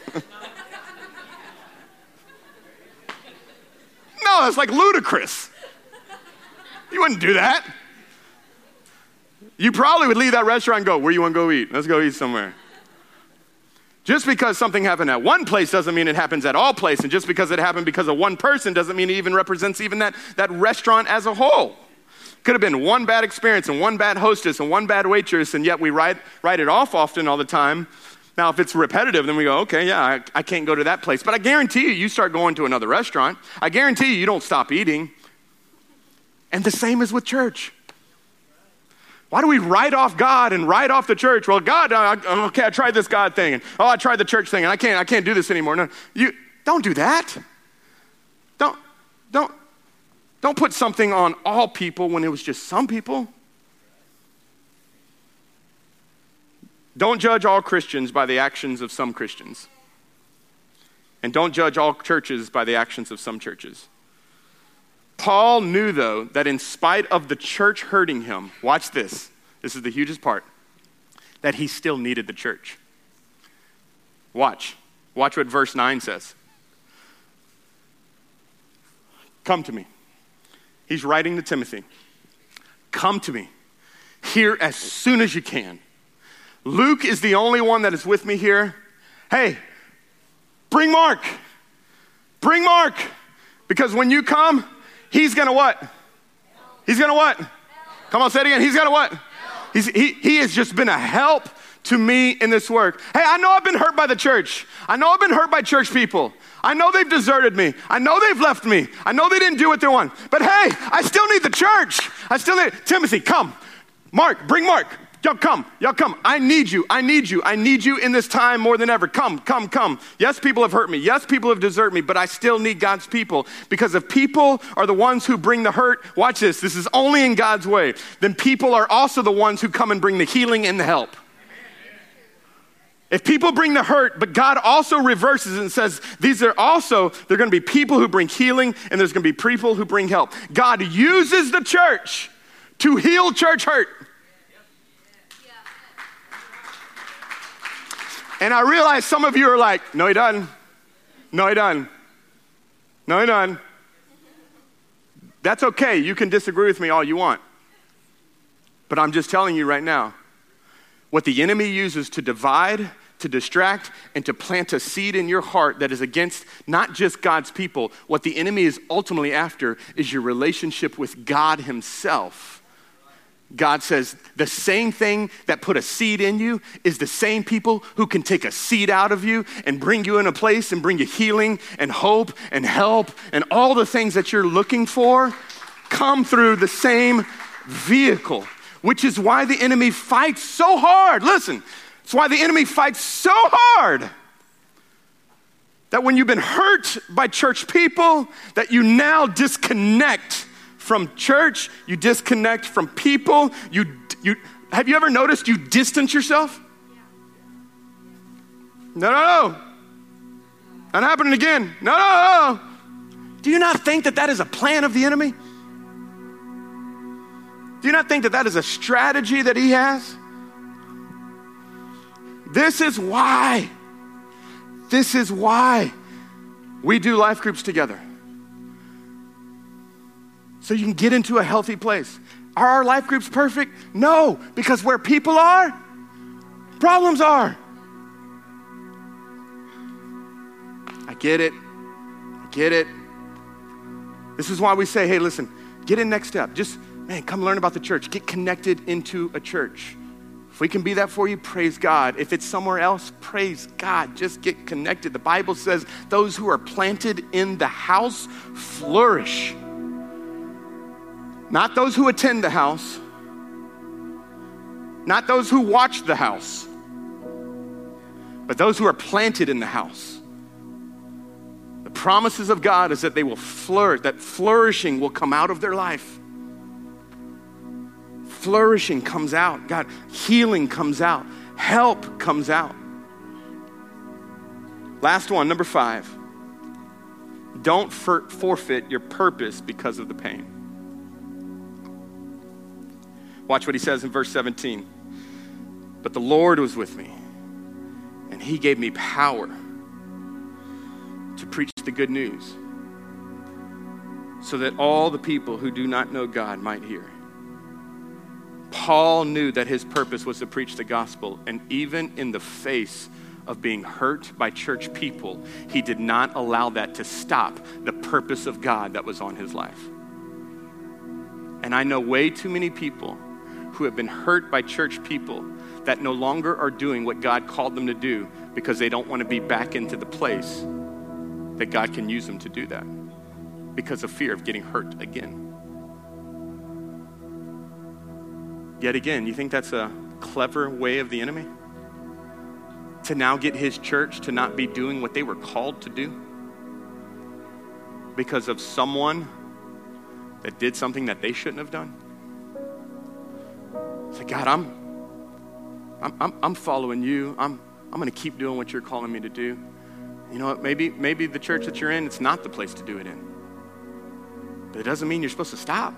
that's like ludicrous. You wouldn't do that. You probably would leave that restaurant and go, Where you want to go eat? Let's go eat somewhere. Just because something happened at one place doesn't mean it happens at all places. And just because it happened because of one person doesn't mean it even represents even that, that restaurant as a whole. Could have been one bad experience and one bad hostess and one bad waitress, and yet we write, write it off often all the time. Now, if it's repetitive, then we go, okay, yeah, I, I can't go to that place. But I guarantee you, you start going to another restaurant. I guarantee you, you don't stop eating. And the same is with church. Why do we write off God and write off the church? Well, God, uh, okay, I tried this God thing, and oh, I tried the church thing, and I can't, I can't do this anymore. No, you don't do that. Don't, don't, don't put something on all people when it was just some people. Don't judge all Christians by the actions of some Christians. And don't judge all churches by the actions of some churches. Paul knew, though, that in spite of the church hurting him, watch this, this is the hugest part, that he still needed the church. Watch. Watch what verse 9 says. Come to me. He's writing to Timothy. Come to me here as soon as you can. Luke is the only one that is with me here. Hey, bring Mark. Bring Mark. Because when you come, He's gonna what? He's gonna what? Come on, say it again. He's gonna what? He's, he, he has just been a help to me in this work. Hey, I know I've been hurt by the church. I know I've been hurt by church people. I know they've deserted me. I know they've left me. I know they didn't do what they want. But hey, I still need the church. I still need Timothy, come. Mark, bring Mark. Y'all come. Y'all come. I need you. I need you. I need you in this time more than ever. Come, come, come. Yes, people have hurt me. Yes, people have deserted me, but I still need God's people. Because if people are the ones who bring the hurt, watch this, this is only in God's way, then people are also the ones who come and bring the healing and the help. If people bring the hurt, but God also reverses and says, these are also, they're going to be people who bring healing and there's going to be people who bring help. God uses the church to heal church hurt. And I realize some of you are like, no, he doesn't. No, he doesn't. No, he doesn't. That's okay. You can disagree with me all you want. But I'm just telling you right now what the enemy uses to divide, to distract, and to plant a seed in your heart that is against not just God's people. What the enemy is ultimately after is your relationship with God Himself. God says the same thing that put a seed in you is the same people who can take a seed out of you and bring you in a place and bring you healing and hope and help and all the things that you're looking for come through the same vehicle, which is why the enemy fights so hard. Listen, it's why the enemy fights so hard that when you've been hurt by church people, that you now disconnect from church, you disconnect from people, you, you have you ever noticed you distance yourself? No, no, no. Not happening again. No, no, no. Do you not think that that is a plan of the enemy? Do you not think that that is a strategy that he has? This is why. This is why we do life groups together. So you can get into a healthy place. Are our life groups perfect? No, because where people are, problems are. I get it. I get it. This is why we say, hey, listen, get in next step. Just, man, come learn about the church. Get connected into a church. If we can be that for you, praise God. If it's somewhere else, praise God. Just get connected. The Bible says those who are planted in the house flourish. Not those who attend the house, not those who watch the house, but those who are planted in the house. The promises of God is that they will flourish, that flourishing will come out of their life. Flourishing comes out. God, healing comes out. Help comes out. Last one, number five. Don't for- forfeit your purpose because of the pain. Watch what he says in verse 17. But the Lord was with me, and he gave me power to preach the good news so that all the people who do not know God might hear. Paul knew that his purpose was to preach the gospel, and even in the face of being hurt by church people, he did not allow that to stop the purpose of God that was on his life. And I know way too many people who have been hurt by church people that no longer are doing what God called them to do because they don't want to be back into the place that God can use them to do that because of fear of getting hurt again. Yet again, you think that's a clever way of the enemy? To now get his church to not be doing what they were called to do? Because of someone that did something that they shouldn't have done? Say, God, I'm, I'm, I'm, following you. I'm, I'm going to keep doing what you're calling me to do. You know what? Maybe, maybe the church that you're in, it's not the place to do it in. But it doesn't mean you're supposed to stop.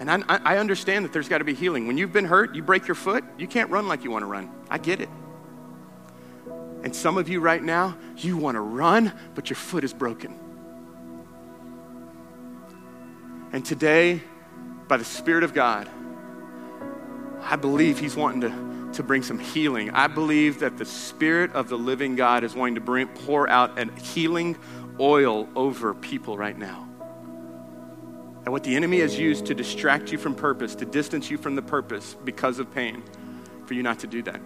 And I, I understand that there's got to be healing. When you've been hurt, you break your foot, you can't run like you want to run. I get it. And some of you right now, you want to run, but your foot is broken. And today, by the Spirit of God, I believe He's wanting to, to bring some healing. I believe that the Spirit of the living God is wanting to bring, pour out a healing oil over people right now. And what the enemy has used to distract you from purpose, to distance you from the purpose because of pain, for you not to do that.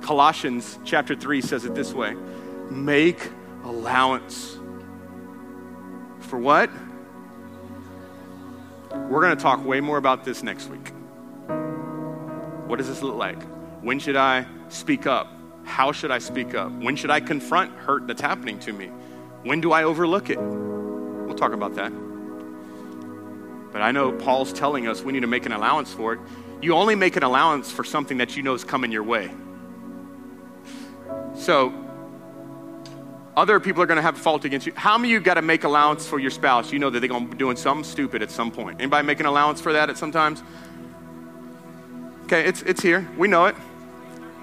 Colossians chapter 3 says it this way Make allowance. For what? We're going to talk way more about this next week. What does this look like? When should I speak up? How should I speak up? When should I confront hurt that's happening to me? When do I overlook it? We'll talk about that. But I know Paul's telling us we need to make an allowance for it. You only make an allowance for something that you know is coming your way. So, other people are going to have a fault against you. How many of you got to make allowance for your spouse? You know that they're going to be doing something stupid at some point. Anybody make an allowance for that at sometimes? Okay, it's, it's here. We know it.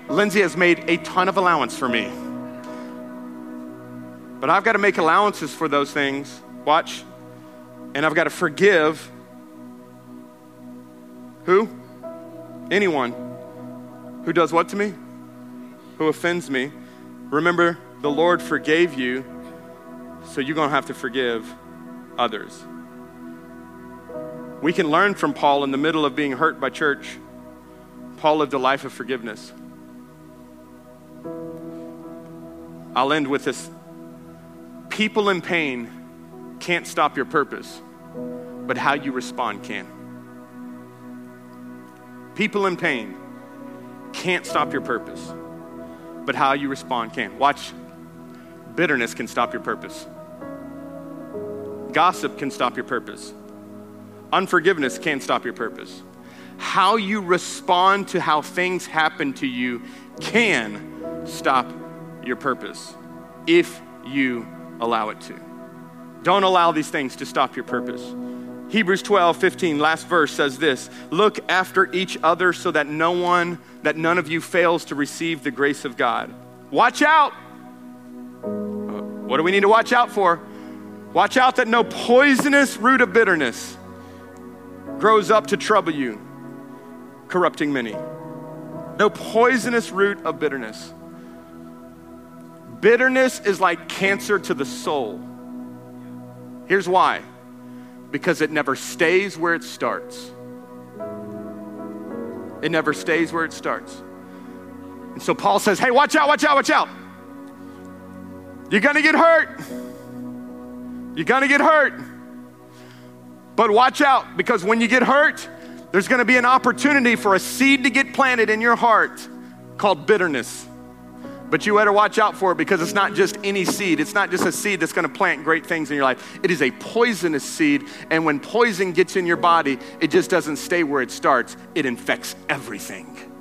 Lindsay has made a ton of allowance for me. But I've got to make allowances for those things. Watch. And I've got to forgive who? Anyone who does what to me? Who offends me. Remember, the Lord forgave you, so you're going to have to forgive others. We can learn from Paul in the middle of being hurt by church. Paul lived a life of forgiveness. I'll end with this. People in pain can't stop your purpose, but how you respond can. People in pain can't stop your purpose, but how you respond can. Watch Bitterness can stop your purpose. Gossip can stop your purpose. Unforgiveness can stop your purpose. How you respond to how things happen to you can stop your purpose if you allow it to. Don't allow these things to stop your purpose. Hebrews 12, 15, last verse says this Look after each other so that no one, that none of you fails to receive the grace of God. Watch out. Uh, what do we need to watch out for? Watch out that no poisonous root of bitterness grows up to trouble you, corrupting many. No poisonous root of bitterness. Bitterness is like cancer to the soul. Here's why because it never stays where it starts. It never stays where it starts. And so Paul says, hey, watch out, watch out, watch out. You're gonna get hurt. You're gonna get hurt. But watch out because when you get hurt, there's gonna be an opportunity for a seed to get planted in your heart called bitterness. But you better watch out for it because it's not just any seed. It's not just a seed that's going to plant great things in your life. It is a poisonous seed. And when poison gets in your body, it just doesn't stay where it starts, it infects everything.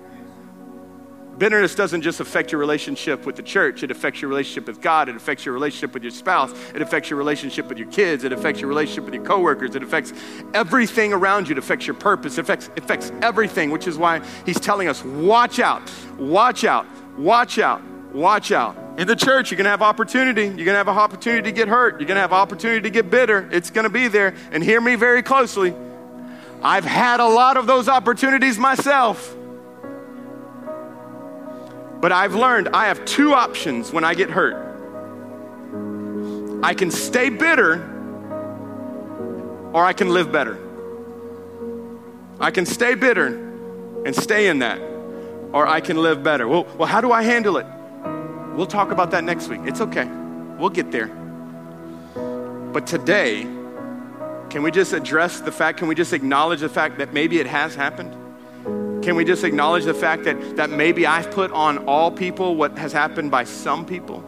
Bitterness doesn't just affect your relationship with the church, it affects your relationship with God, it affects your relationship with your spouse, it affects your relationship with your kids, it affects your relationship with your coworkers, it affects everything around you, it affects your purpose, it affects, affects everything, which is why he's telling us watch out, watch out, watch out watch out. In the church, you're to have opportunity. You're to have an opportunity to get hurt. You're to have opportunity to get bitter. It's to be there. And hear me very closely. I've had a lot of those opportunities myself. But I've learned I have two options when I get hurt. I can stay bitter or I can live better. I can stay bitter and stay in that, or I can live better. Well, well how do I handle it? We'll talk about that next week. It's okay. We'll get there. But today, can we just address the fact, can we just acknowledge the fact that maybe it has happened? Can we just acknowledge the fact that, that maybe I've put on all people what has happened by some people?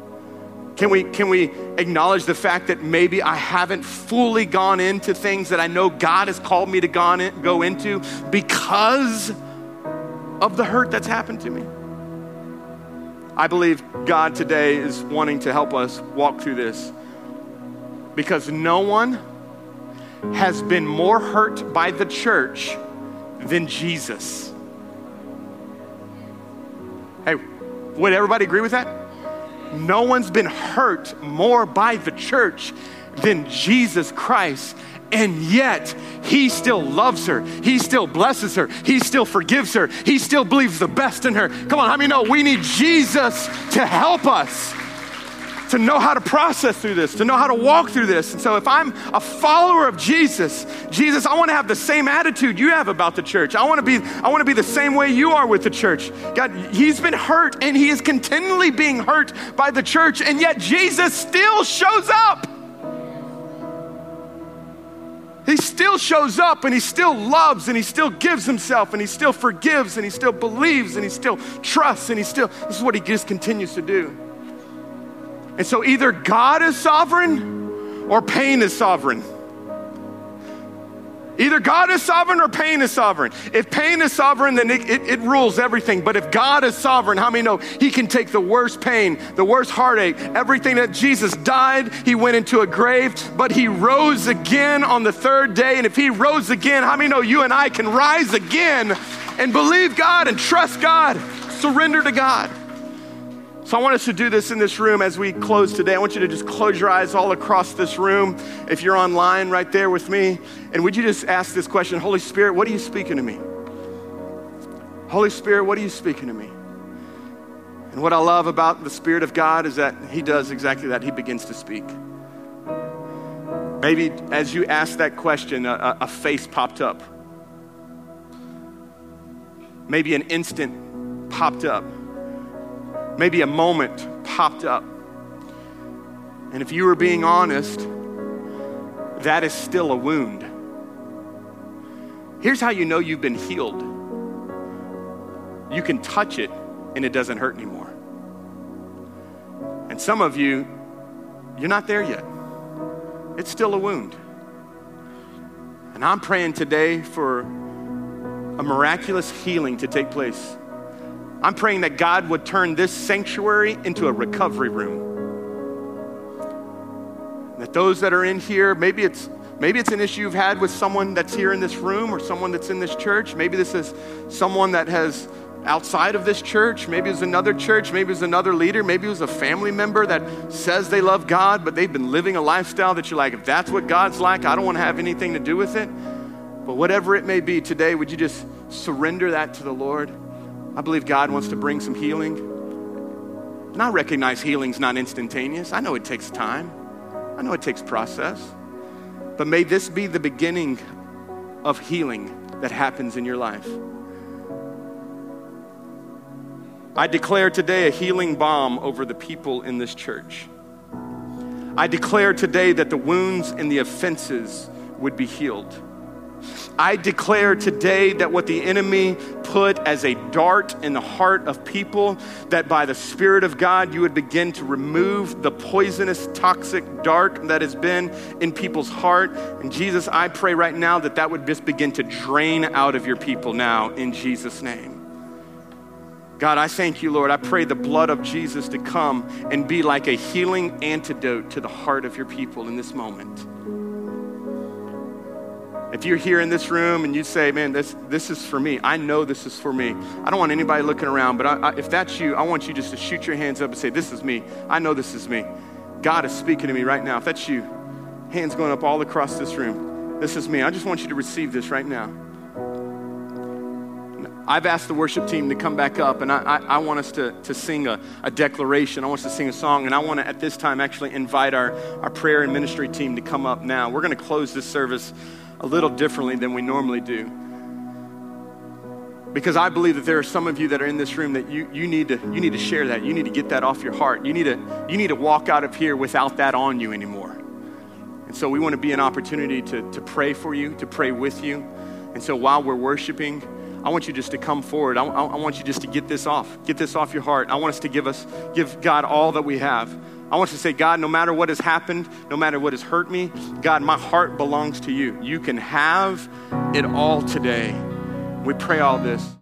Can we, can we acknowledge the fact that maybe I haven't fully gone into things that I know God has called me to go into because of the hurt that's happened to me? I believe God today is wanting to help us walk through this because no one has been more hurt by the church than Jesus. Would everybody agree with that? No one's been hurt more by the church than Jesus Christ. And yet, he still loves her. He still blesses her. He still forgives her. He still believes the best in her. Come on, how many know we need Jesus to help us to know how to process through this, to know how to walk through this. And so, if I'm a follower of Jesus, Jesus, I want to have the same attitude you have about the church. I want to be, I want to be the same way you are with the church. God, He's been hurt, and He is continually being hurt by the church, and yet Jesus still shows up. He still shows up and he still loves and he still gives himself and he still forgives and he still believes and he still trusts and he still, this is what he just continues to do. And so either God is sovereign or pain is sovereign. Either God is sovereign or pain is sovereign. If pain is sovereign, then it, it, it, rules everything. But if God is sovereign, how many know He can take the worst pain, the worst heartache, everything that Jesus died, He went into a grave, but He rose again on the third day. And if He rose again, how many know you and I can rise again and believe God and trust God, surrender to God? So I want us to do this in this room as we close today. I want you to just close your eyes all across this room. If you're online right there with me, and would you just ask this question Holy Spirit, what are you speaking to me? Holy Spirit, what are you speaking to me? And what I love about the Spirit of God is that He does exactly that. He begins to speak. Maybe as you ask that question, a, a face popped up. Maybe an instant popped up maybe a moment popped up. And if you were being honest, that is still a wound. Here's how you know you've been healed you can touch it and it doesn't hurt anymore. And some of you, you're not there yet. It's still a wound. And I'm praying today for a miraculous healing to take place I'm praying that God would turn this sanctuary into a recovery room. That those that are in here, maybe it's maybe it's an issue you've had with someone that's here in this room or someone that's in this church. Maybe this is someone that has outside of this church. Maybe it was another church. Maybe it was another leader. Maybe it was a family member that says they love God, but they've been living a lifestyle that you're like, if that's what God's like, I don't want to have anything to do with it. But whatever it may be today, would you just surrender that to the Lord? I believe God wants to bring some healing. And I recognize healing's not instantaneous. I know it takes time. I know it takes process. But may this be the beginning of healing that happens in your life. I declare today a healing balm over the people in this church. I declare today that the wounds and the offenses would be healed. I declare today that what the enemy put as a dart in the heart of people, that by the Spirit of God, you would begin to remove the poisonous, toxic dart that has been in people's heart. And Jesus, I pray right now that that would just begin to drain out of your people now in Jesus' name. God, I thank you, Lord. I pray the blood of Jesus to come and be like a healing antidote to the heart of your people in this moment. If you're here in this room and you say, man, this, this is for me, I know this is for me. I don't want anybody looking around, but I, I, if that's you, I want you just to shoot your hands up and say, this is me. I know this is me. God is speaking to me right now. If that's you, hands going up all across this room. This is me. I just want you to receive this right now. I've asked the worship team to come back up, and I, I, I want us to, to sing a, a, declaration. I want us to sing a song, and I want to, at this time, actually invite our, our prayer and ministry team to come up now. We're going to close this service a little differently than we normally do. Because I believe that there are some of you that are in this room that you, you, need to, you need to share that. You need to get that off your heart. You need, to, you need to walk out of here without that on you anymore. And so we want to be an opportunity to, to pray for you, to pray with you. And so while we're worshiping, I want you just to come forward. I, I, want you just to get this off. Get this off your heart. I want us to give us, give God all that we have. I want you to say, God, no matter what has happened, no matter what has hurt me, God, my heart belongs to you. You can have it all today. We pray all this.